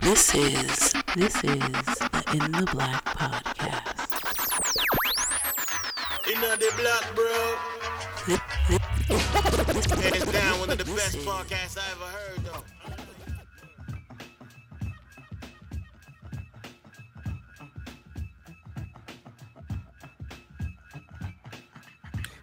This is this is the In the Black podcast. In the black, bro. Hands down, one of the best podcasts I ever heard, though.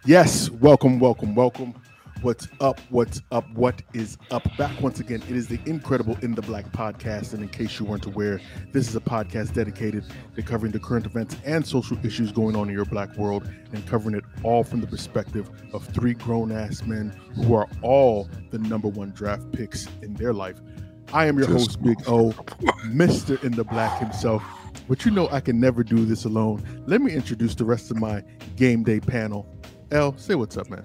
Yes, welcome, welcome, welcome. What's up? What's up? What is up? Back once again. It is the incredible In the Black podcast. And in case you weren't aware, this is a podcast dedicated to covering the current events and social issues going on in your black world and covering it all from the perspective of three grown ass men who are all the number one draft picks in their life. I am your host, Big O, Mr. In the Black himself. But you know, I can never do this alone. Let me introduce the rest of my game day panel. L, say what's up, man.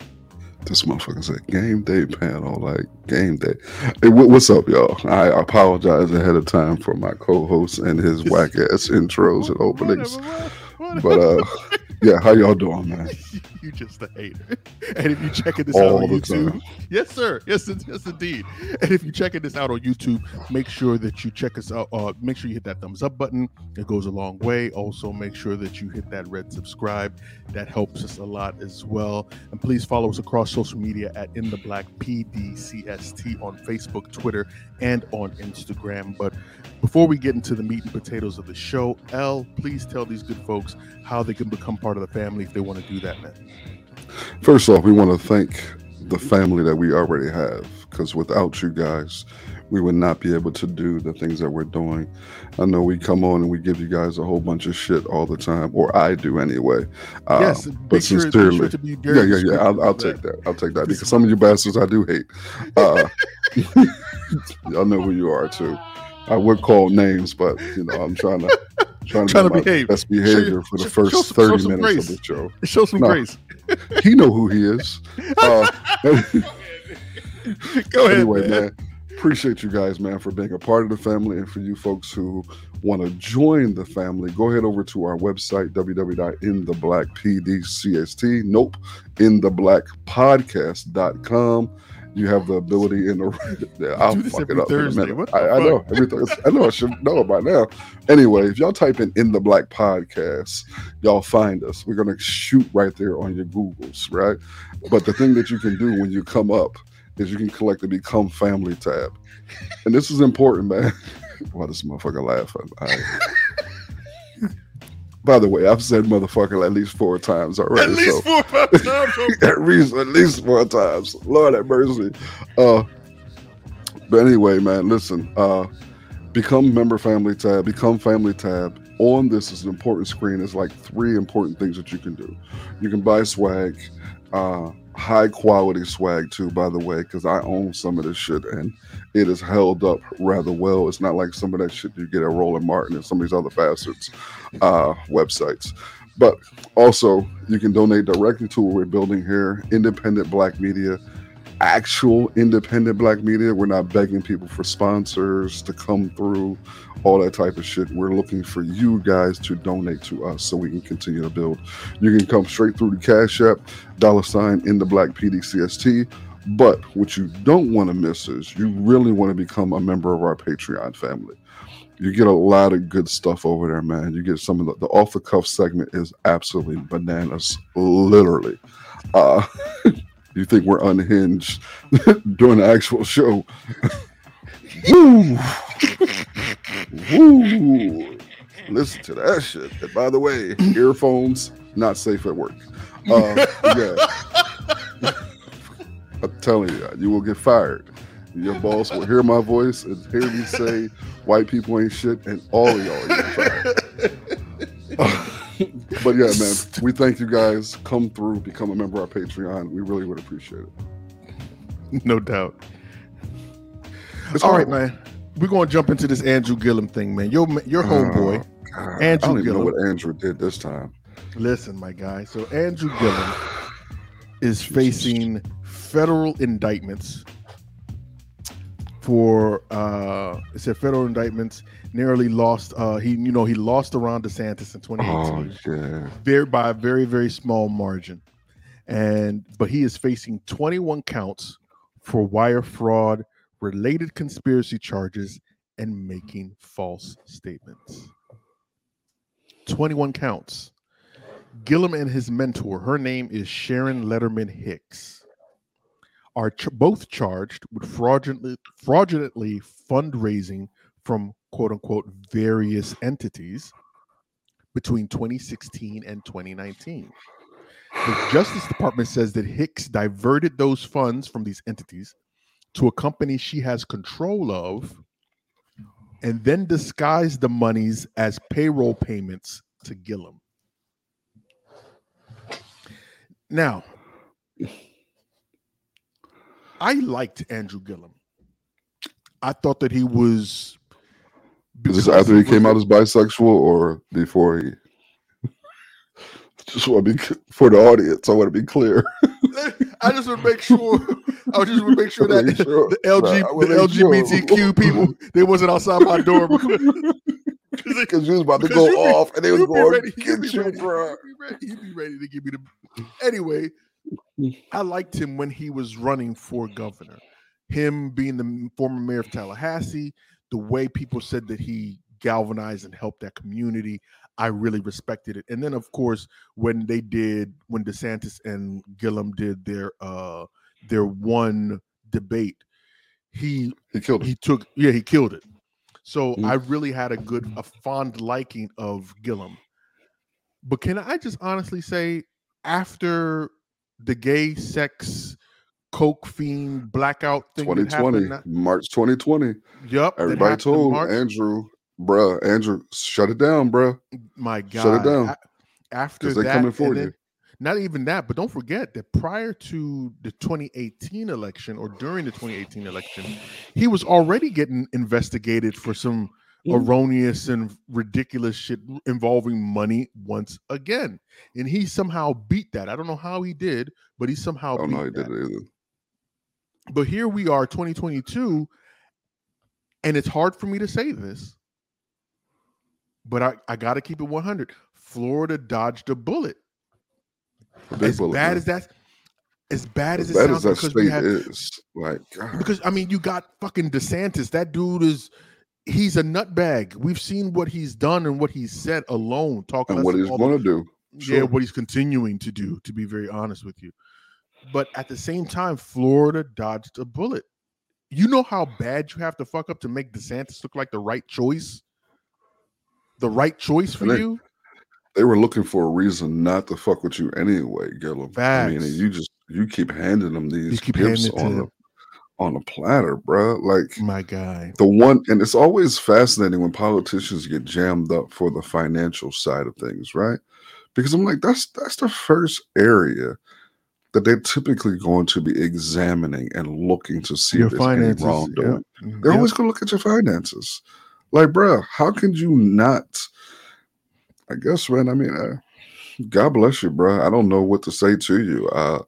This motherfucker said game day panel, like game day. Hey, what, what's up, y'all? I apologize ahead of time for my co-host and his whack ass intros and openings. But uh yeah, how y'all doing, man? you just a hater. And if you checking this All out on YouTube, time. yes, sir, yes, yes, indeed. And if you're checking this out on YouTube, make sure that you check us out. Uh, make sure you hit that thumbs up button. It goes a long way. Also, make sure that you hit that red subscribe. That helps us a lot as well. And please follow us across social media at In the Black PDCST on Facebook, Twitter, and on Instagram. But before we get into the meat and potatoes of the show, L, please tell these good folks how they can become part of the family if they want to do that, man. First off, we want to thank the family that we already have, because without you guys, we would not be able to do the things that we're doing. I know we come on and we give you guys a whole bunch of shit all the time, or I do anyway. Uh, yes, but sure, sincerely, sure yeah, yeah, yeah. I'll, I'll take that. I'll take that because some of you bastards I do hate. Uh, y'all know who you are too. I would call names, but you know I'm trying to trying to, Trying to behave. best behavior your- for the show- first show some- 30 show minutes grace. of the show. Show some No. grace. He know who he is. Uh, Go ahead, anyway, man. man. Appreciate you guys, man, for being a part of the family. And for you folks who want to join the family, go ahead over to our website, www.intheblackpdcst. Nope, intheblackpodcast.com. You have the ability in the. Yeah, I'll do this fuck every it up Thursday. in a minute. What I, I know everything. I know I should know it by now. Anyway, if y'all type in "In the Black Podcast," y'all find us. We're gonna shoot right there on your Googles, right? But the thing that you can do when you come up is you can collect the Become Family tab. And this is important, man. Why this motherfucker laughing? By the way, I've said motherfucker at least four times already. At least so- four times. at least at least four times. Lord have mercy. Uh but anyway, man, listen, uh become member family tab, become family tab. On this is an important screen. It's like three important things that you can do. You can buy swag, uh high quality swag too, by the way, because I own some of this shit and it is held up rather well. It's not like some of that shit you get at Roland Martin and some of these other bastards uh websites. But also, you can donate directly to what we're building here independent black media, actual independent black media. We're not begging people for sponsors to come through, all that type of shit. We're looking for you guys to donate to us so we can continue to build. You can come straight through the Cash App, dollar sign in the black PDCST. But what you don't want to miss is you really want to become a member of our Patreon family you get a lot of good stuff over there, man. You get some of the, the off the cuff segment is absolutely bananas, literally. Uh, you think we're unhinged during the actual show? Woo! Woo! Listen to that shit. And by the way, earphones not safe at work. Uh, yeah, I'm telling you, you will get fired. Your boss will hear my voice and hear me say white people ain't shit, and all of y'all but yeah, man, we thank you guys. Come through, become a member of our Patreon. We really would appreciate it. No doubt. It's All right, man. We're gonna jump into this Andrew Gillum thing, man. Your your oh, homeboy. God, Andrew I don't even know what Andrew did this time. Listen, my guy. So Andrew Gillum is facing federal indictments for uh it said federal indictments narrowly lost uh he you know he lost around DeSantis in 2018 Oh very by a very very small margin and but he is facing 21 counts for wire fraud related conspiracy charges, and making false statements. 21 counts. Gillum and his mentor, her name is Sharon Lettman-Hicks, are ch- both charged with fraudulently, fraudulently fundraising from quote unquote various entities between 2016 and 2019. The Justice Department says that Hicks diverted those funds from these entities to a company she has control of and then disguised the monies as payroll payments to Gillum. Now, I liked Andrew Gillum. I thought that he was. Is this after he came out as bisexual or before he? Just want to be for the audience. I want to be clear. I just want to make sure. I just want to make sure that Make sure. the LG, I the wanna sure. LGBTQ people, they wasn't outside my door because, Because you was about to go be- off and they was going ready, to get you, ready, bro. you be ready, you be ready to give me the. Anyway, I liked him when he was running for governor. Him being the former mayor of Tallahassee, the way people said that he galvanized and helped that community, I really respected it. And then, of course, when they did, when DeSantis and Gillum did their uh their one debate, he He killed him. he took yeah he killed it so Mm. i really had a good a fond liking of gillum but can i just honestly say after the gay sex coke fiend blackout thing 2020, happened, March 2020. yep Everybody told Andrew, bruh, Andrew, shut it down, bruh. my god shut it down, a- after Because they that coming for you. not even that but don't forget that prior to the 2018 election or during the 2018 election he was already getting investigated for some. Erroneous and ridiculous shit involving money once again. And he somehow beat that. I don't know how he did, but he somehow I don't beat know he that. did it either. But here we are, 2022, and it's hard for me to say this, but I, I got to keep it 100. Florida dodged a bullet. A big as bullet, bad man. as that, as bad as As it bad sounds, as that because we have is, like, God, because I mean, you got fucking DeSantis. That dude is he's a nutbag. We've seen what he's done and what he's said alone. Talking and what he's going to do. yeah, what he's continuing to do. To be very honest with you, but at the same time, Florida dodged a bullet. You know how bad you have to fuck up to make DeSantis look like the right choice. The right choice for they- you. They were looking for a reason not to fuck with you anyway, Gillum. I mean, you just you keep handing them these keep gifts on them. On a platter, bruh. Like My guy. the one and it's always fascinating when politicians get jammed up for the financial side of things right because i'm like that's that's the first area that they're typically going to be examining and looking to see Your if there's any finances. wrongdoing yeah. Mhm, they're yeah. always going to look at your finances like bruh how can you not i guess man i mean uh, god bless you bruh i don't know what to say to you uh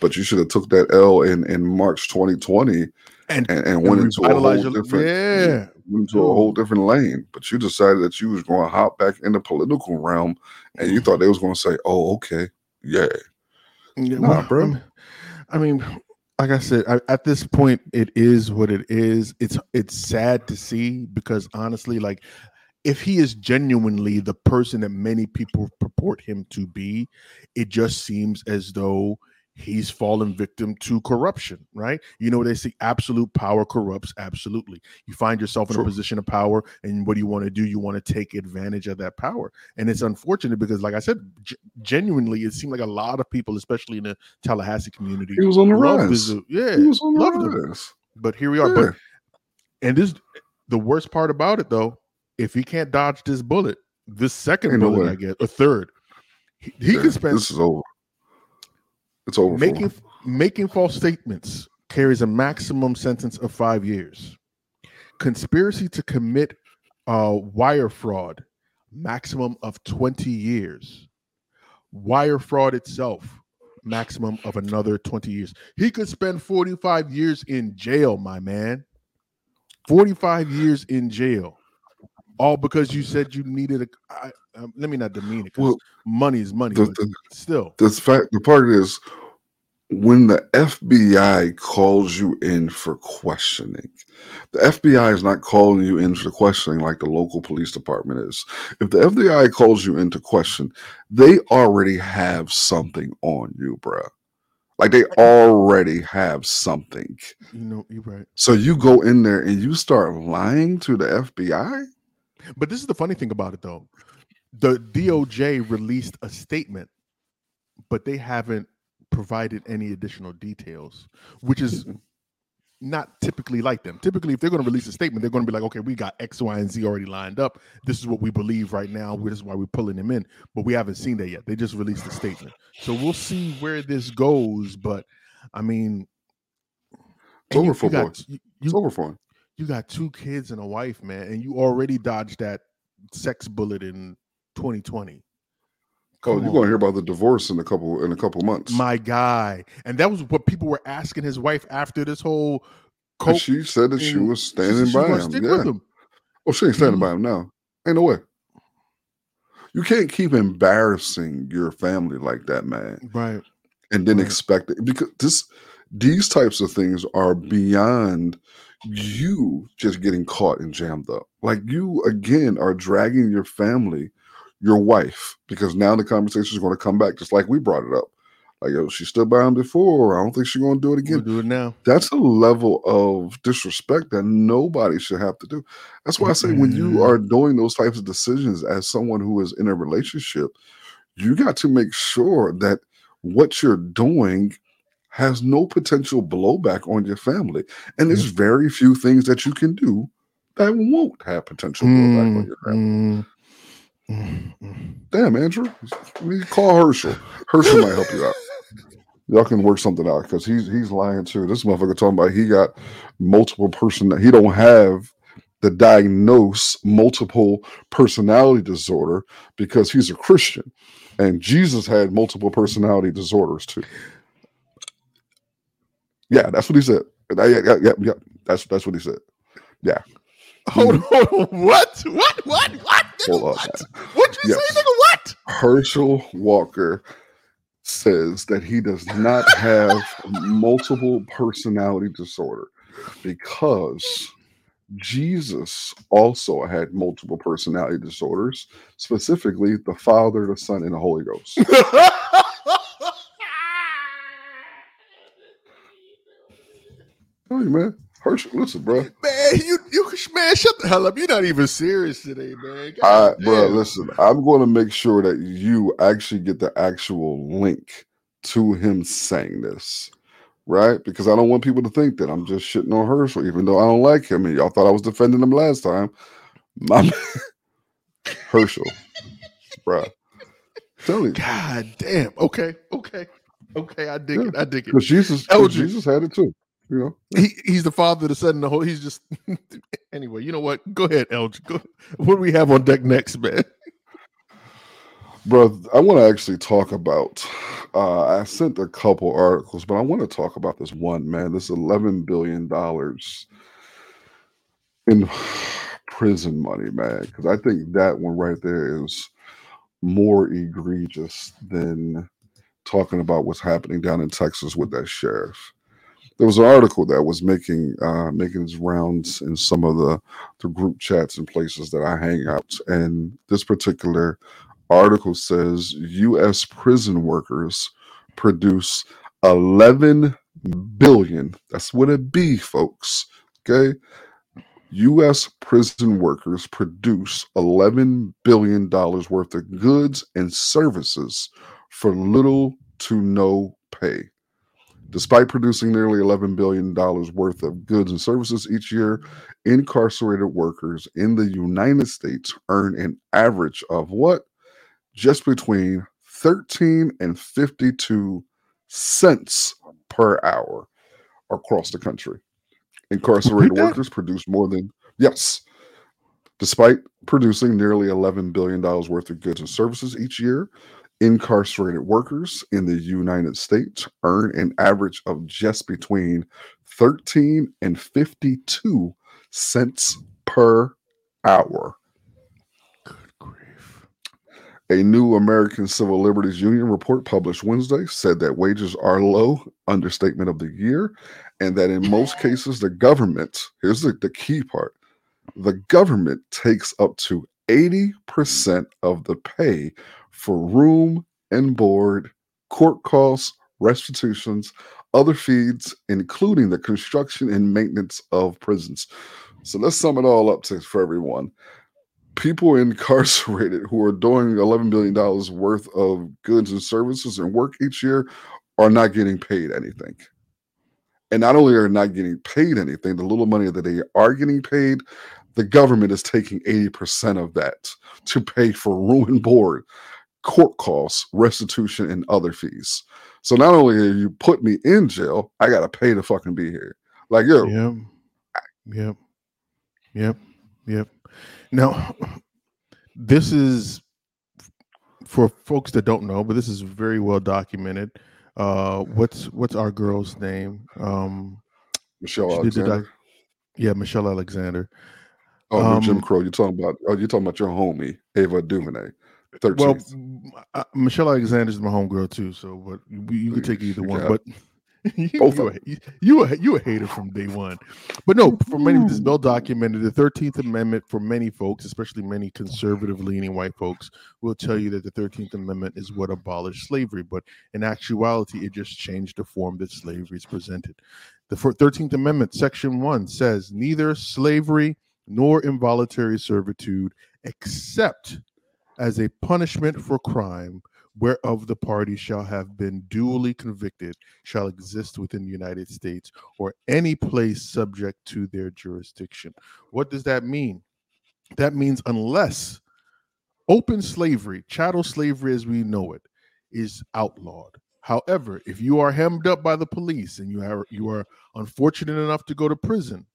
but you should have took that L in, in March 2020 And- and, and went into a whole your- different yeah. went into a whole different lane. But you decided that you was going to hop back in the political realm, and you thought they was going to say, "Oh, okay, yeah." Yeah, Nah, well, bro. I mean, I mean, like I said, I, at this point, it is what it is. It's it's sad to see because honestly, like if he is genuinely the person that many people purport him to be, it just seems as though he's fallen victim to corruption, right? You know, they say absolute power corrupts absolutely. You find yourself in True. a position of power, and what do you want to do? You want to take advantage of that power. And it's unfortunate because, like I said, g- genuinely, it seemed like a lot of people, especially in the Tallahassee community, He was on the rise. yeah, He was on the rise. But here we are. Yeah. But and this the worst part about it though, if he can't dodge this bullet, this second Ain't bullet, way. I guess, a third, he, he Yeah, can spend This is over. It's over. making making false statements carries a maximum sentence of five years. Conspiracy to commit uh, wire fraud, maximum of 20 years. Wire fraud itself, maximum of another 20 years. He could spend 45 years in jail, my man. 45 years in jail. All because you said you needed a. I, um, let me not demean it Well, money is money, the- but the- still. This fact, the part is, when the FBI calls you in for questioning, the FBI is not calling you in for questioning like the local police department is. If the FBI calls you into question, they already have something on you, bruh. Like they already have something. You know, you're right. So you go in there and you start lying to the FBI? But this is the funny thing about it, though. The DOJ released a statement, but they haven't provided any additional details, which is not typically like them. Typically, if they're going to release a statement, they're going to be like, okay, we got X, Y, and Z already lined up. This is what we believe right now. This is why we're pulling them in. But we haven't seen that yet. They just released a statement. So we'll see where this goes. But I mean, It's over for got, you, It's over for him. you got two kids and a wife, man, and you already dodged that sex bullet in 2020. Oh, Come you're on. gonna hear about the divorce in a couple in a couple months. my guy. And that was what people were asking his wife after this whole. coke. she said that she was standing she by him. Yeah. with him. Oh, she ain't standing Mhm. by him now. Ain't no way. You can't keep embarrassing your family like that, man, Right. and then Right. expect it because this these types of things are beyond you just getting caught and jammed up. Like you again are dragging your family, your wife, because now the conversation is going to come back just like we brought it up. Like, yo, she stood by him before. I don't think she's going to do it We'll again. do it now. that's a level of disrespect that nobody should have to do. That's why I say when you are doing those types of decisions as someone who is in a relationship, you got to make sure that what you're doing has no potential blowback on your family. And there's very few things that you can do that won't have potential blowback on your family. Mm, mm, mm. Mm-hmm. Damn, Andrew. We call Herschel. Herschel might help you out. Y'all can work something out because he's he's lying too. This motherfucker talking about he got multiple person he don't have the diagnose multiple personality disorder because he's a Christian. And Jesus had multiple personality disorders too. Yeah, that's what he said. Yeah, yeah, yeah, yeah. That's that's what he said. On, hold on. What? What? What? What? Nigga, Hold on. what? What'd you Yes. say, nigga? What? Herschel Walker says that he does not have multiple personality disorder because Jesus also had multiple personality disorders, specifically the Father, the Son, and the Holy Ghost. You, man. Herschel, listen, bro. Man, you, you, man, shut the hell up. You're not even serious today, man. I, bro, listen, I'm going to make sure that you actually get the actual link to him saying this, right? Because I don't want people to think that I'm just shitting on Herschel, even though I don't like him. And y'all thought I was defending him last time. My man, Herschel, bro. Tell you, God damn. Okay, okay, okay. I dig Yeah. it. I dig it. because Jesus. Jesus had it too. You know, He, he's the father, of the son, the whole. He's just anyway. You know what? Go ahead, Elge. Go. What do we have on deck next, man? bro. I want to actually talk about. Uh, I sent a couple articles, but I want to talk about this one man. This eleven billion dollars in prison money, man. Because I think that one right there is more egregious than talking about what's happening down in Texas with that sheriff. There was an article that was making uh, making its rounds in some of the the group chats and places that I hang out, and this particular article says U.S. prison workers produce 11 billion. That's what it be, folks. Okay. U.S. prison workers produce $11 billion worth of goods and services for little to no pay. Despite producing nearly $11 billion worth of goods and services each year, incarcerated workers in the United States earn an average of what? Just between 13 and 52 cents per hour across the country. Incarcerated workers produce more than, yes, despite producing nearly $11 billion worth of goods and services each year, incarcerated workers in the United States earn an average of just between 13 and 52 cents per hour. Good grief. A new American Civil Liberties Union report published Wednesday said that wages are low, understatement of the year, and that in most cases, the government, here's the, the key part the government takes up to 80% of the pay for room and board, court costs, restitutions, other fees, including the construction and maintenance of prisons. So let's sum it all up to, for everyone. People incarcerated who are doing $11 billion worth of goods and services and work each year are not getting paid anything. And not only are not getting paid anything, the little money that they are getting paid, the government is taking 80% of that to pay for room and board, court costs, restitution, and other fees. So not only are you put me in jail, I gotta pay to fucking be here. Like yo, Yep. Yep. Yep. Yep. Now, this is for folks that don't know, but this is very well documented. Uh, what's what's our girl's name? Um, Michelle she did the Alexander. doc- yeah, Michelle Alexander. Oh, no, Jim um, Crow. You're talking about? Oh, you're talking about your homie Ava DuVernay. Well, 13th. m- uh, Michelle Alexander's my homegirl too, so but you, you could take either one. But you, Both you, of a, you, a, you a hater from day one. But no, for many, this is well documented. The Thirteenth Amendment, for many folks, especially many conservative-leaning white folks, will tell you that the Thirteenth Amendment is what abolished slavery. But in actuality, it just changed the form that slavery is presented. The Thirteenth Amendment, Section One, says neither slavery nor involuntary servitude, except as a punishment for crime whereof the party shall have been duly convicted shall exist within the United States or any place subject to their jurisdiction. What does that mean? That means unless open slavery, chattel slavery as we know it, is outlawed. However, if you are hemmed up by the police and you are you are unfortunate enough to go to prison,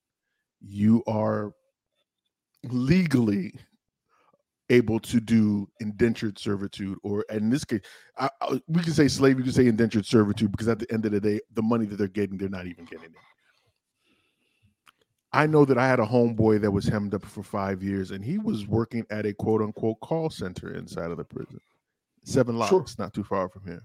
you are legally able to do indentured servitude or in this case I, I- we can say slave you can say indentured servitude because at the end of the day the money that they're getting they're not even getting it i know that i had a homeboy that was hemmed up for five years and he was working at a quote unquote call center inside of the prison seven locks Sure. not too far from here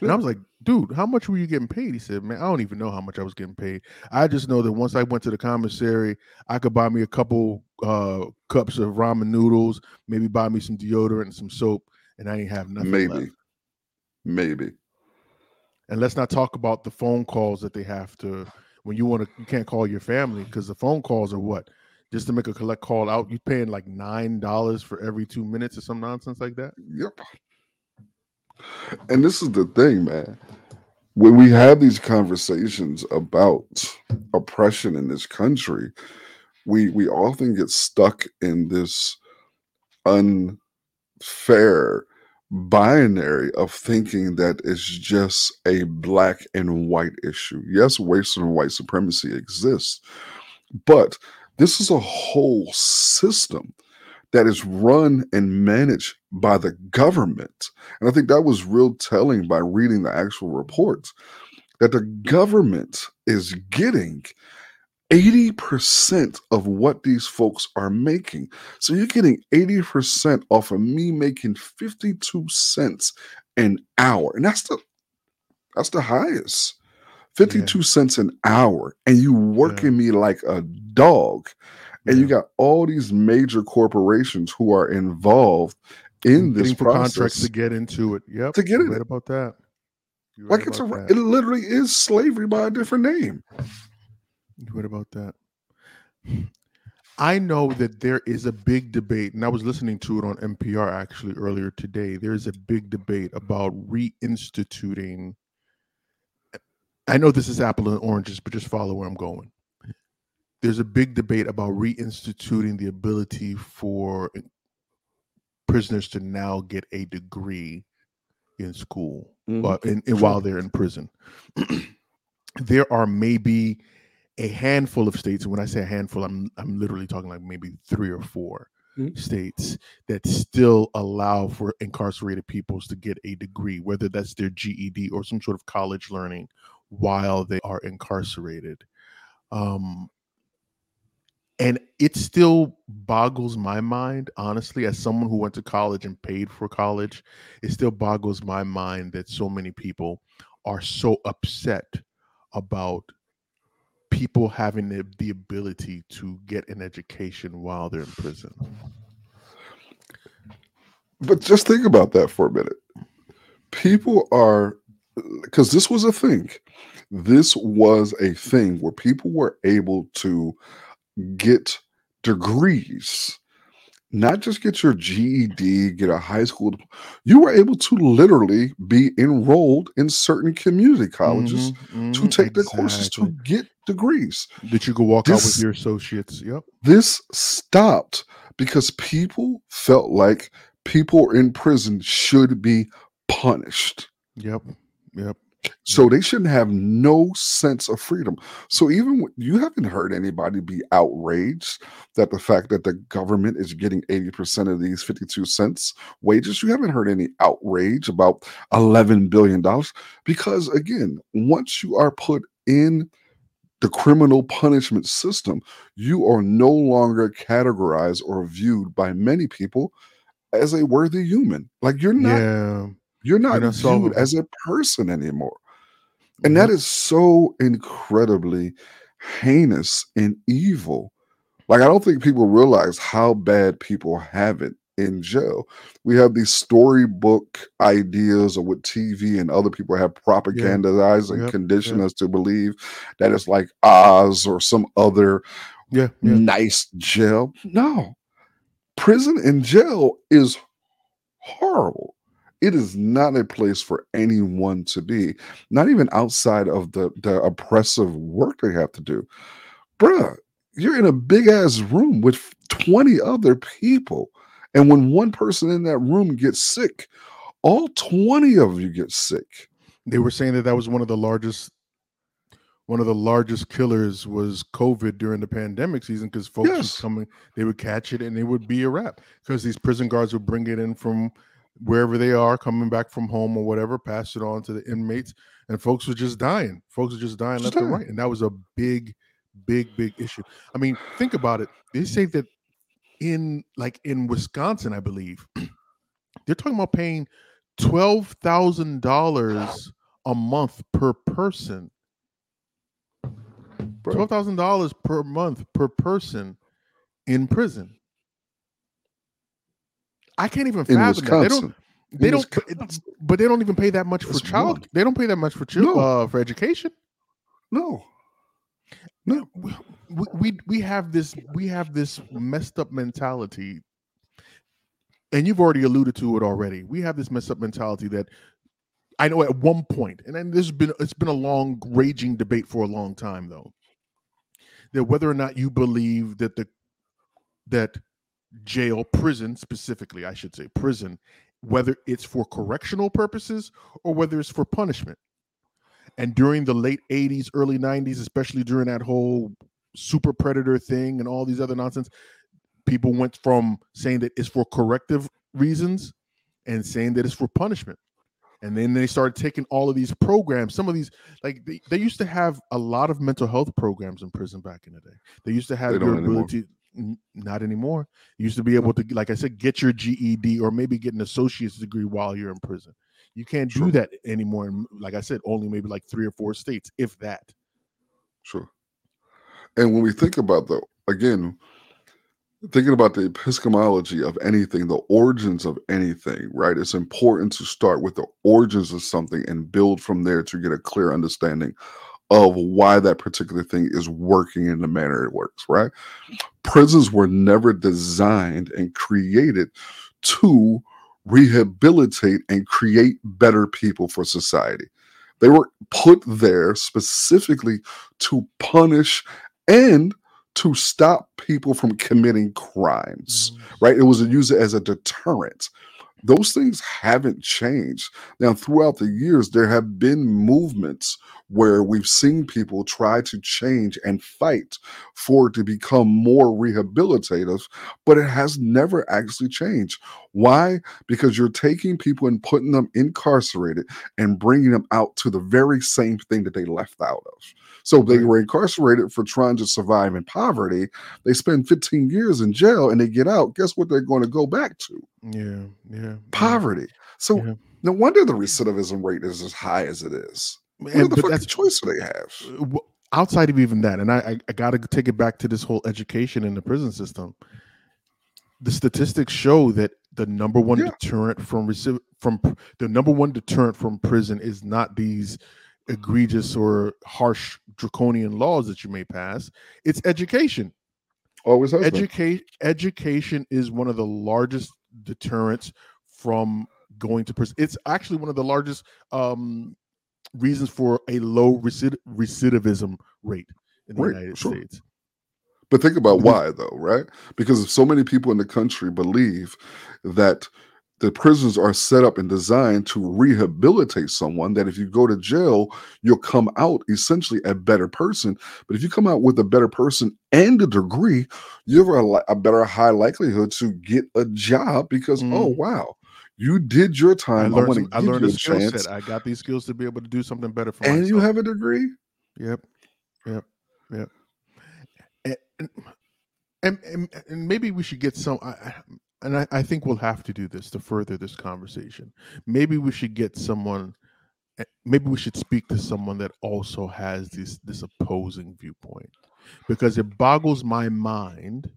and I was like, dude, how much were you getting paid? He said, man, I don't even know how much I was getting paid. I just know that once I went to the commissary, I could buy me a couple uh, cups of ramen noodles, maybe buy me some deodorant and some soap, and I ain't have nothing maybe, left. maybe. And let's not talk about the phone calls that they have to when you want to. You can't call your family because the phone calls are what just to make a collect call out. you're paying like nine dollars for every two minutes or some nonsense like that. Yep. And this is the thing, man. When we have these conversations about oppression in this country, we we often get stuck in this unfair binary of thinking that it's just a black and white issue. Yes, racial and white supremacy exists, but this is a whole system that is run and managed by the government. And I think that was real telling by reading the actual reports that the government is getting 80% of what these folks are making. So you're getting 80% off of me making 52 cents an hour. And that's the that's the highest. 52 cents an hour. And you working me like a dog. And you got all these major corporations who are involved in this for contracts process. to get into it. Yep, To get in right it. about that. You're Like right it's a, it literally is slavery by a different name. You're about that. I know that there is a big debate, and I was listening to it on NPR actually earlier today. There is a big debate about reinstituting. I know this is apple and oranges, but just follow where I'm going. There's a big debate about reinstituting the ability for prisoners to now get a degree in school Mhm. but in, in- while they're in prison. there are maybe a handful of states, and when I say a handful, I'm I'm literally talking like maybe three or 4 Mhm. states that still allow for incarcerated peoples to get a degree, whether that's their GED or some sort of college learning while they are incarcerated. Um, and it still boggles my mind, honestly, as someone who went to college and paid for college, it still boggles my mind that so many people are so upset about people having the, the ability to get an education while they're in prison. But just think about that for a minute. People are because this was a thing. This was a thing where people were able to get degrees, not just get your GED, get a high school. You were able to literally be enrolled in certain community colleges Mhm, to mhm, take the courses to get degrees. that you could walk out with your associates. Yep. This stopped because people felt like people in prison should be punished. Yep. Yep. So they shouldn't have no sense of freedom. So even when, you haven't heard anybody be outraged that the fact that the government is getting 80% of these 52 cents wages, you haven't heard any outrage about 11 billion dollars because again, once you are put in the criminal punishment system, you are no longer categorized or viewed by many people as a worthy human. Like you're not yeah. you're not, viewed as a person anymore. And that is so incredibly heinous and evil. Like, I don't think people realize how bad people have it in jail. We have these storybook ideas of what TV and other people have propagandized and Yep, conditioned yep. us to believe that it's like Oz or some other yeah. Yeah. nice jail. No, prison and jail is horrible. It is not a place for anyone to be, not even outside of the, the oppressive work they have to do. Bruh, you're in a big ass room with 20 other people. And when one person in that room gets sick, all 20 of you get sick. They were saying that that was one of the largest one of the largest killers was COVID during the pandemic season because folks Yes. coming, they would catch it and it would be a wrap because these prison guards would bring it in from wherever they are, coming back from home or whatever, pass it on to the inmates, and folks were just dying. Folks were just dying Just left and right, and that was a big, big, big issue. I mean, think about it. They say that in like in Wisconsin, I believe, they're talking about paying twelve thousand dollars a month per person. Twelve thousand dollars per month per person in prison. I can't even In fathom that. They don't. They In don't. Wisconsin. But they don't even pay that much for child. They don't pay that much for child No. uh, for education. No. We, we have this we have this messed up mentality and you've already alluded to it already. We have this messed up mentality that i know at one point and then there's been it's been a long raging debate for a long time though that whether or not you believe that the that jail prison specifically i should say prison whether it's for correctional purposes or whether it's for punishment. And during the late 80s early 90s especially during that whole super predator thing and all these other nonsense people went from saying that it's for corrective reasons and saying that it's for punishment and then they started taking all of these programs some of these like they, they used to have a lot of mental health programs in prison back in the day they used to have They your don't anymore. ability not anymore you used to be able to like i said get your ged or maybe get an associate's degree while you're in prison you can't do Sure. that anymore in, like i said only maybe like three or four states if that Sure. And when we think about the again, thinking about the epistemology of anything, the origins of anything, right? It's important to start with the origins of something and build from there to get a clear understanding of why that particular thing is working in the manner it works, right? Prisons were never designed and created to rehabilitate and create better people for society. They were put there specifically to punish and to stop people from committing crimes, mm. right? It was used as a deterrent. Those things haven't changed. Now, throughout the years, there have been movements where we've seen people try to change and fight for it to become more rehabilitative, but it has never actually changed. Why? Because you're taking people and putting them incarcerated and bringing them out to the very same thing that they left out of. So they were incarcerated for trying to survive in poverty. They spend 15 years in jail and they get out. Guess what they're going to go back to? Yeah, yeah. Poverty. So Yeah. no wonder the recidivism rate is as high as it is. What And, the choice do they have? outside of even that, and I, I, I got to take it back to this whole education in the prison system. The statistics show that the number one Yeah. deterrent from from the number one deterrent from prison is not these egregious or harsh draconian laws that you may pass. It's education. Always has been. Education is one of the largest deterrents from going to prison. It's actually one of the largest um, reasons for a low recid- recidivism rate in the Right, United sure. States. But think about why, though, right? Because so many people in the country believe that the prisons are set up and designed to rehabilitate someone. That if you go to jail, you'll come out essentially a better person. But if you come out with a better person and a degree, you have a, a better high likelihood to get a job because, Mhm. oh, wow, you did your time. I, learned, some, I learned a skill chance. set. I got these skills to be able to do something better for And myself. you have a degree? Yep. Yep. Yep. And, and, and, and, and maybe we should get some, I, I- and I, I think we'll have to do this to further this conversation. Maybe we should get someone, eh, maybe we should speak to someone that also has this, this opposing viewpoint because it boggles my mind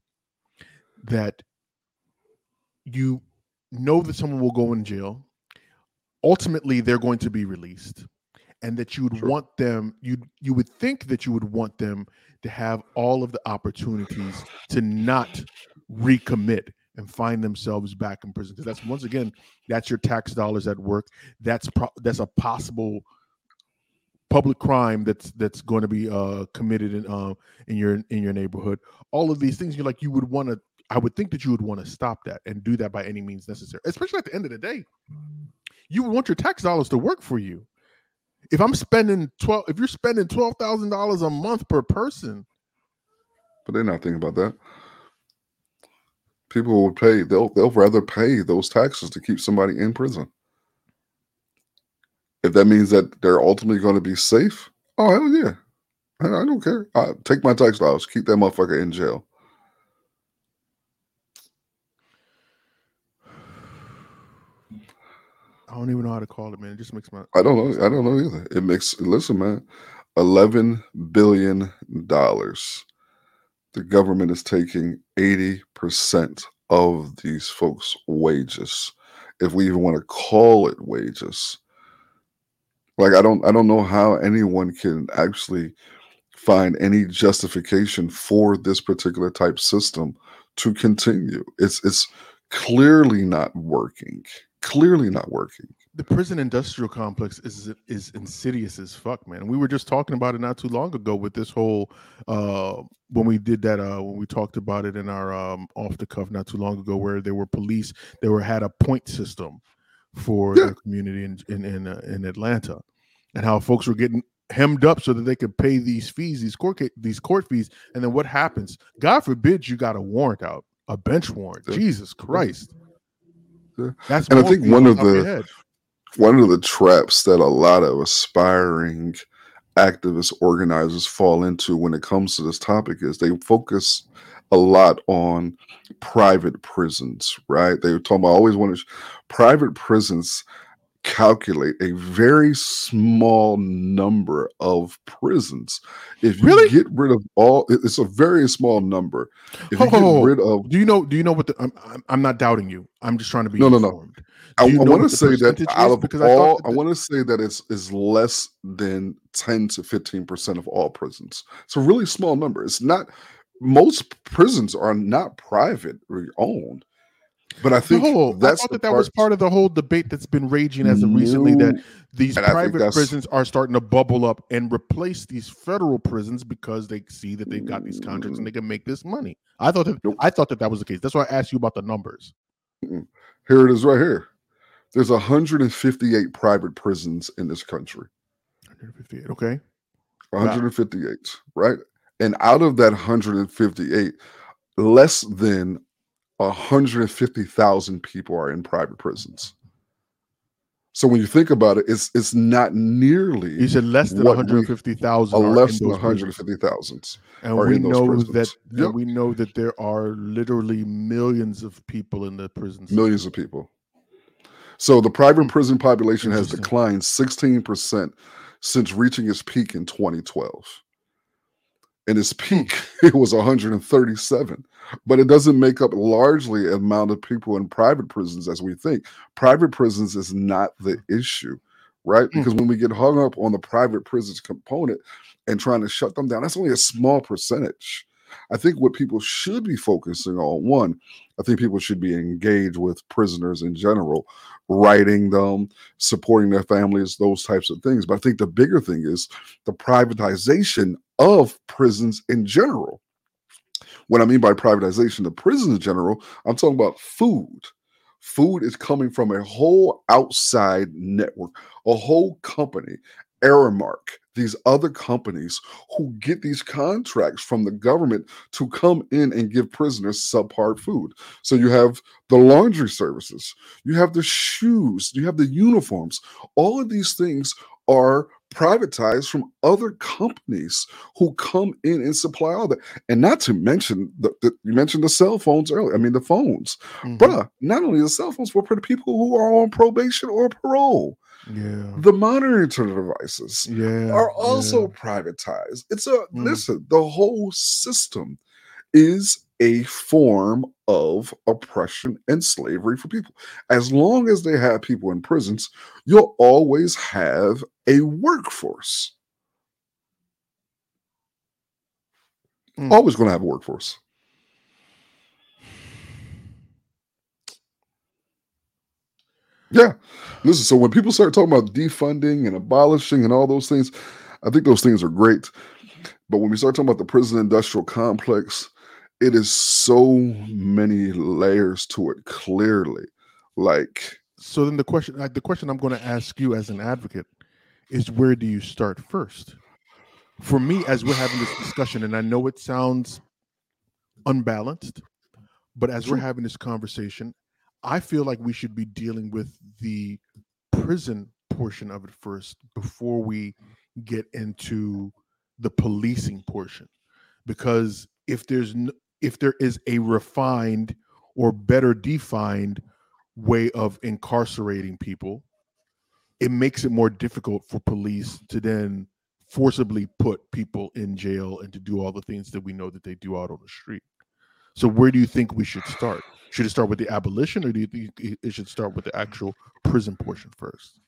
that you know that someone will go in jail. Ultimately, they're going to be released and that you would Sure. want them you you would think that you would want them to have all of the opportunities to not recommit and find themselves back in prison because that's once again that's your tax dollars at work that's pro- that's a possible public crime that's that's going to be uh committed in uh in your in your neighborhood all of these things you're like you would want to i would think that you would want to stop that and do that by any means necessary especially at the end of the day you want your tax dollars to work for you if i'm spending 12 if you're spending $12000 a month per person But they're not thinking about that. People will pay. They'll they'll rather pay those taxes to keep somebody in prison. If that means that they're ultimately going to be safe, oh hell yeah, I don't care. I take my tax dollars, keep that motherfucker in jail. I don't even know how to call it man it just makes my I don't know. I don't know either. It makes listen, man. Eleven billion dollars. The government is taking eighty percent of these folks' wages, if we even want to call it wages. Like I don't, I don't know how anyone can actually find any justification for this particular type system to continue. It's it's clearly not working. Clearly not working. the prison industrial complex is is insidious as fuck, man. We were just talking about it not too long ago with this whole uh when we did that uh when we talked about it in our um off the cuff not too long ago where there were police there were had a point system for Yeah. the community in in in, uh, in Atlanta and how folks were getting hemmed up so that they could pay these fees these court ca- these court fees and then what happens god forbid you got a warrant out a bench warrant Yeah. jesus christ Yeah. that's And I think one of the- one of the traps that a lot of aspiring activist organizers fall into when it comes to this topic is they focus a lot on private prisons, right? They were talking about always want to private prisons calculate a very small number of prisons. If you Really? get rid of all, it's a very small number. If you Oh, get rid of Do you know? Do you know what the? I'm, I'm, I'm not doubting you. I'm just trying to be No, no, no. informed. I, I want to say that out of Because I all, that I want to say that it's is less than ten to fifteen percent of all prisons. It's a really small number. It's not. Most prisons are not private or owned, but I think No, I thought that that was part of the whole debate that's been raging as of recently that these and private prisons are starting to bubble up and replace these federal prisons because they see that they've got these contracts and they can make this money. I thought that Nope. I thought that that was the case. That's why I asked you about the numbers. here it is right here. There's 158 private prisons in this country. 158. Okay. 158, right? And out of that 158, less than 150,000 people are in private prisons. So when you think about it, it's it's not nearly You said less than what 150,000 uh, less than those prisons. 150,000. And are we know that Yep. and we know that there are literally millions of people in the prisons. millions of people. So the private Hmm. prison population has declined 16% since reaching its peak in 2012. And its peak, it was 137. But it doesn't make up largely amount of people in private prisons as we think. Private prisons is not the issue, right? Hmm. Because when we get hung up on the private prisons component and trying to shut them down, that's only a small percentage. I think what people should be focusing on one, I think people should be engaged with prisoners in general, writing them, supporting their families, those types of things. But I think the bigger thing is the privatization of prisons in general. What I mean by privatization of prisons in general, I'm talking about food. Food is coming from a whole outside network, a whole company, Aramark, these other companies who get these contracts from the government to come in and give prisoners subpar food. So you have the laundry services, you have the shoes, you have the uniforms. All of these things are privatized from other companies who come in and supply all that. And not to mention the, the you mentioned the cell phones earlier. I mean the phones. Mhm. Bruh, not only the cell phones, but for the people who are on probation or parole. Yeah. The monitoring devices Yeah. are also yeah. privatized. It's a Mm. listen, the whole system is a form of oppression and slavery for people. As long as they have people in prisons, you'll always have a workforce. Mm. Always going to have a workforce. Yeah. Listen, so when people start talking about defunding and abolishing and all those things, I think those things are great. But when we start talking about the prison industrial complex, it is so many layers to it clearly. Like, So then the question like, the question I'm going to ask you as an advocate is where do you start first? For me as we're having this discussion and I know it sounds unbalanced, but as we're having this conversation, I feel like we should be dealing with the prison portion of it first before we get into the policing portion because if there's n- if there is a refined or better defined way of incarcerating people it makes it more difficult for police to then forcibly put people in jail and to do all the things that we know that they do out on the street. So where do you think we should start? Should it start with the abolition or do you think it should start with the actual prison portion first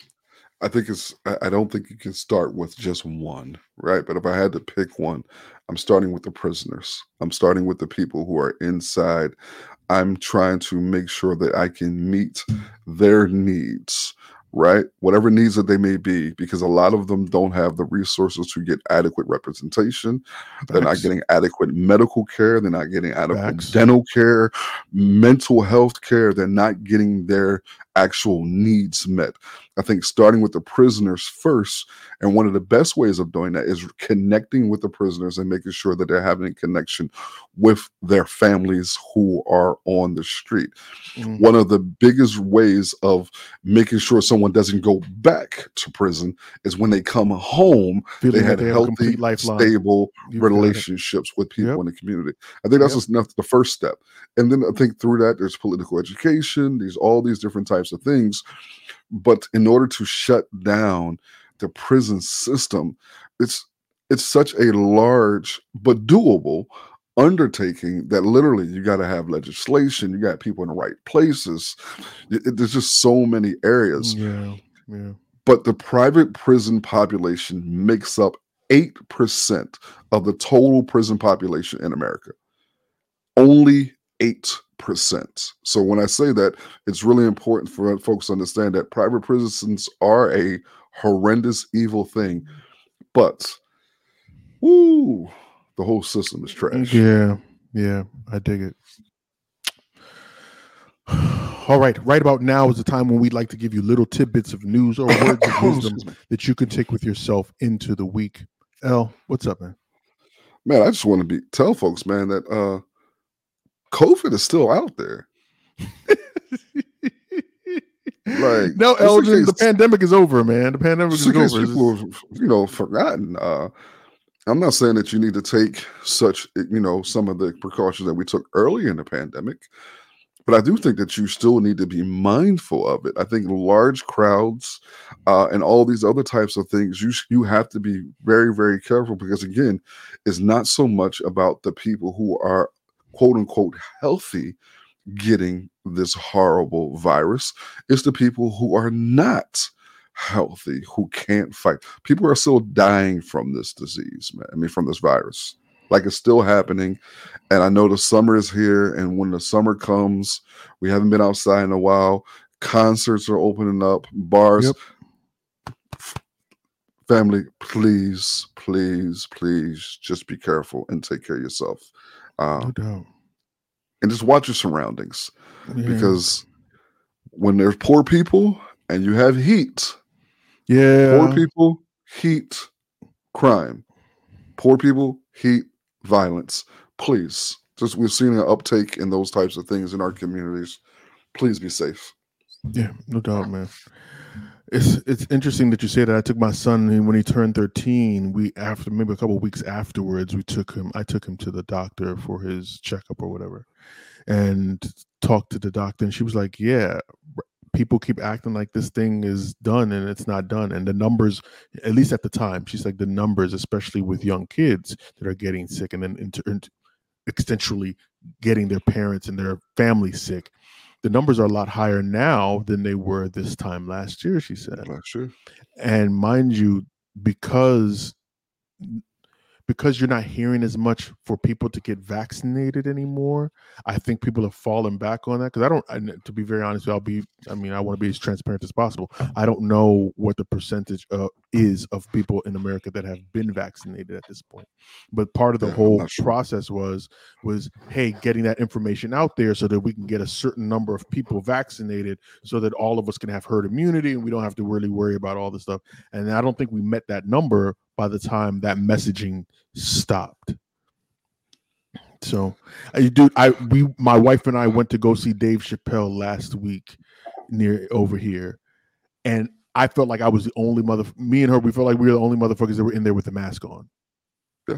I think it's, I don't think you can start with just one, right? But if I had to pick one, I'm starting with the prisoners. I'm starting with the people who are inside. I'm trying to make sure that I can meet their needs, right? Whatever needs that they may be, because a lot of them don't have the resources to get adequate representation. They're not getting adequate medical care. They're not getting adequate Facts. dental care, mental health care. They're not getting their actual needs met. I think starting with the prisoners first, and one of the best ways of doing that is connecting with the prisoners and making sure that they're having a connection with their families who are on the street. Mhm. One of the biggest ways of making sure someone doesn't go back to prison is when they come home, Feeling they had they healthy, stable You relationships with people Yep. in the community. I think that's Yep. just enough the first step. And then I think through that there's political education, there's all these different types of things. But in order to shut down the prison system, it's it's such a large but doable undertaking that literally you got to have legislation, you got people in the right places. It- it- there's just so many areas mm, yeah yeah but the private prison population makes up 8% of the total prison population in America. Only 8%. So when I say that, it's really important for folks to understand that private prisons are a horrendous, evil thing. But, woo, the whole system is trash. Yeah, yeah, I dig it. All right, right about now is the time when we'd like to give you little tidbits of news or words of wisdom that you can take with yourself into the week. L, what's up, man? Man, I just want to be tell folks, man, that uh COVID is still out there. Like, no, Elgin, the pandemic is over, man. The pandemic is over. people have, you know, forgotten. Uh, I'm not saying that you need to take such, you know, some of the precautions that we took early in the pandemic, but I do think that you still need to be mindful of it. I think large crowds uh, and all these other types of things, you you have to be very, very careful because again, it's not so much about the people who are quote unquote healthy getting this horrible virus. It's the people who are not healthy, who can't fight. People are still dying from this disease, man. I mean, from this virus. Like it's still happening. And I know the summer is here. And when the summer comes, we haven't been outside in a while. Concerts are opening up, bars. Yep. Family, please, please, please just be careful and take care of yourself. Um, No doubt. and just watch your surroundings Yeah. because when there's poor people and you have heat, yeah, poor people, heat, crime, poor people, heat, violence. Please, just we've seen an uptake in those types of things in our communities. Please be safe. Yeah, no doubt, man. It's it's interesting that you say that. I took my son when he turned thirteen. We after maybe a couple of weeks afterwards, we took him. I took him to the doctor for his checkup or whatever, and talked to the doctor. And she was like, "Yeah, people keep acting like this thing is done and it's not done. And the numbers, at least at the time, she's like the numbers, especially with young kids that are getting sick and then inter- int- extensually getting their parents and their family sick." The numbers are a lot higher now than they were this time last year she said Last year. and mind you because because you're not hearing as much for people to get vaccinated anymore i think people have fallen back on that because i don't I, to be very honest i'll be i mean i want to be as transparent as possible i don't know what the percentage uh, is of people in america that have been vaccinated at this point but part of the Yeah, whole sure. process was was hey getting that information out there so that we can get a certain number of people vaccinated so that all of us can have herd immunity and we don't have to really worry about all this stuff and i don't think we met that number by the time that messaging stopped so I dude i we my wife and i went to go see dave chappelle last week near over here and i felt like i was the only mother me and her we felt like we were the only motherfuckers that were in there with the mask on Yeah.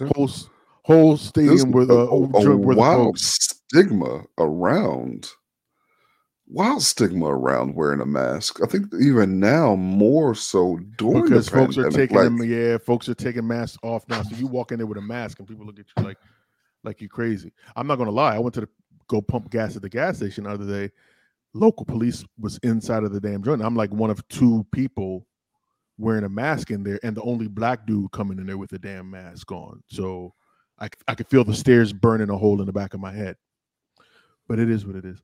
Yeah. whole whole stadium with a, a- a with the wild stigma around wild stigma around wearing a mask. I think even now more so during because the folks are pandemic, taking like, them yeah folks are taking masks off now. So you walk in there with a mask and people look at you like like you crazy. I'm not gonna lie i went to the, go pump gas at the gas station the other day. Local police was inside of the damn joint. I'm like one of two people wearing a mask in there and the only black dude coming in there with a damn mask on. So I I could feel the stares burning a hole in the back of my head. But it is what it is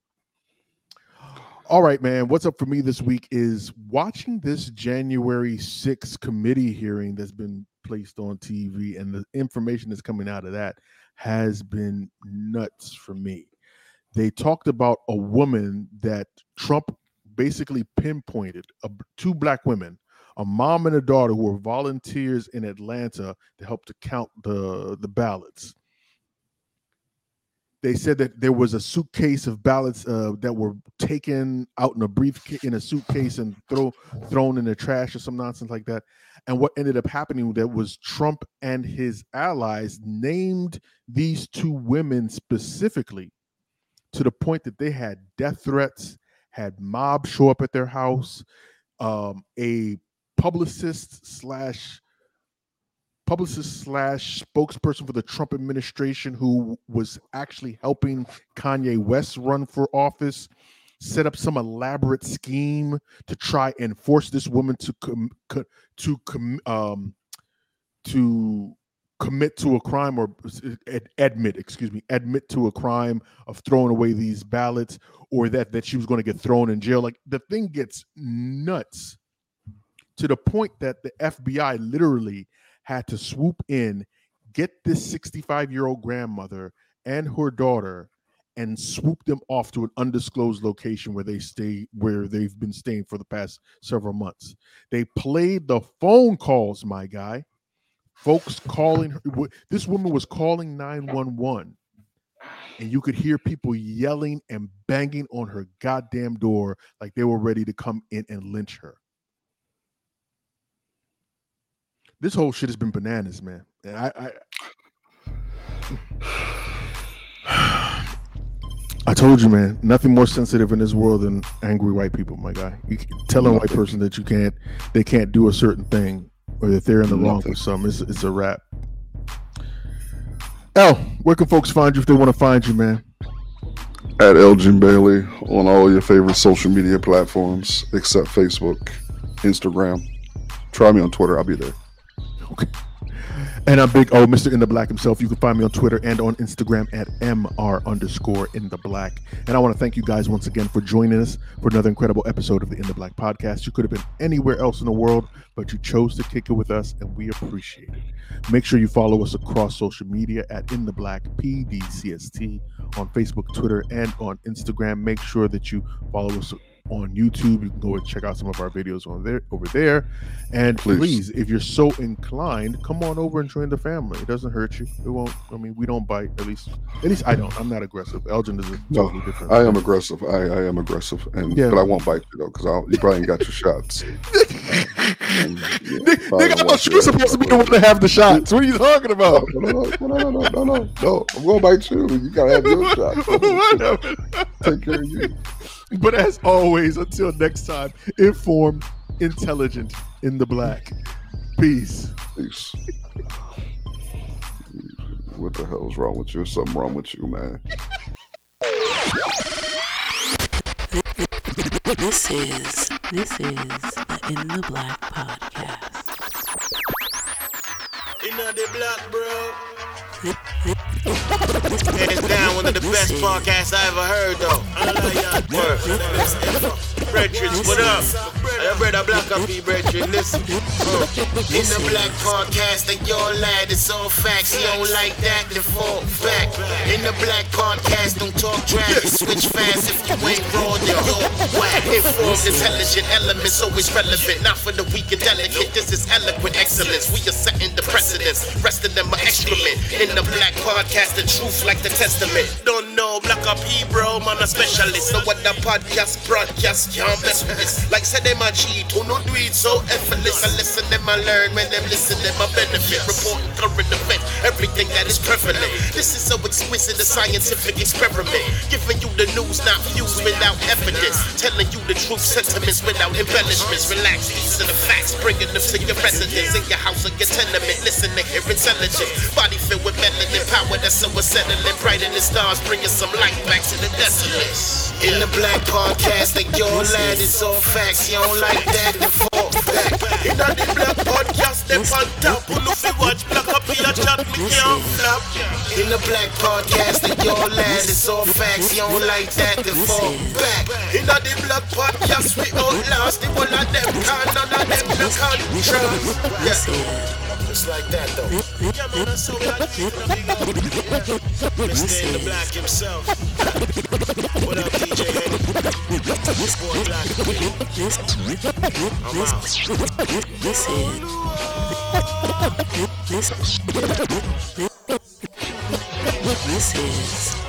all right, man. What's up for me this week is watching this January 6th committee hearing that's been placed on TV, and the information that's coming out of that has been nuts for me. They talked about a woman that Trump basically pinpointed, two black women, a mom and a daughter who were volunteers in Atlanta to help to count the, the ballots they said that there was a suitcase of ballots uh, that were taken out in a briefcase in a suitcase and throw thrown in the trash or some nonsense like that. And what ended up happening that was Trump and his allies named these two women specifically to the point that they had death threats, had mobs show up at their house, um, a publicist slash publicist slash spokesperson for the Trump administration who was actually helping Kanye West run for office set up some elaborate scheme to try and force this woman to com- co- to com- um to commit to a crime or ad- admit excuse me admit to a crime of throwing away these ballots or that that she was going to get thrown in jail. Like the thing gets nuts to the point that the FBI literally had to swoop in, get this 65 year old grandmother and her daughter, and swoop them off to an undisclosed location where they stay, where they've been staying for the past several months. They played the phone calls, my guy. Folks calling her. This woman was calling 911 and you could hear people yelling and banging on her goddamn door like they were ready to come in and lynch her. This whole shit has been bananas, man. And I, I I told you, man, nothing more sensitive in this world than angry white people, my guy. You tell a white person that you can't, they can't do a certain thing, or that they're in the wrong for something. It's, it's a wrap. L, where can folks find you if they want to find you, man? At Elgin Bailey on all your favorite social media platforms except Facebook, Instagram. Try me on Twitter. I'll be there. And I'm Big O, Mr. In the Black himself. You can find me on Twitter and on Instagram at MR underscore in the black. And I want to thank you guys once again for joining us for another incredible episode of the In the Black podcast. You could have been anywhere else in the world, but you chose to kick it with us, and we appreciate it. Make sure you follow us across social media at In the Black PDCST on Facebook, Twitter, and on Instagram. Make sure that you follow us on YouTube. You can go and check out some of our videos on there over there. And please. please. if you're so inclined, come on over and join the family. It doesn't hurt you. It won't. I mean, we don't bite. At least, at least I don't. I'm not aggressive. Elgin is a totally no, different. I am aggressive. I, I am aggressive, and yeah. but I won't bite you though because you probably ain't got your shots. and, yeah, nigga, I thought you were supposed to be the one to have the shots. What are you talking about? No, no, no, no, no, no, no. no. I'm gonna bite you. You gotta have your shots. Take care of you. But as always, until next time, informed, intelligent, in the black. Peace. Peace. what the hell is wrong with you? Something wrong with you, man. This is this is the In the Black podcast. In the black, bro. Hands down, one of the best podcasts I ever heard, though. Brethren, what up? I brother Black up here, brethren. Listen. In the Black Podcast, and your lad, it's all facts. He don't like that, then fall back. In the Black Podcast, don't talk trash. Switch fast if you ain't raw, then yo, whack. Informed, intelligent elements, always relevant. Not for the weak and delicate. This is eloquent excellence. We are setting the precedence. Rest of them are excrement. In the Black Podcast, the truth like the testament. Don't know, black up Hebrew, man, a specialist. No what the podcast broadcast can't mess with this. Like said, them a cheat, who no do it so effortless. I listen, them I learn, when them listen, them I benefit. Reporting current event, everything that is prevalent. This is so exquisite, a scientific experiment. Giving you the news, not views without evidence. Telling you the truth, sentiments without embellishments. Relax, these are the facts, bringing them to your residence, in your house or your tenement. Listen to hear intelligence. Body filled with melanin power that's so unsettling. Bright in the stars, bringing some light back to the desolate. In the black podcast, like your lad is all facts. You don't like that, then fall back. In the black podcast, they on top. Who know fi watch black up here, chat me can't flap. In the black podcast, like your lad is all facts. You don't like that, then fall back. In the black podcast, we outlast the one of them. Can none of them no contrast. Yeah. Just like that though. Yeah, man, that's so. Mr. In the black himself. What up, DJ Henny? This boy black. I'm out. This is this this is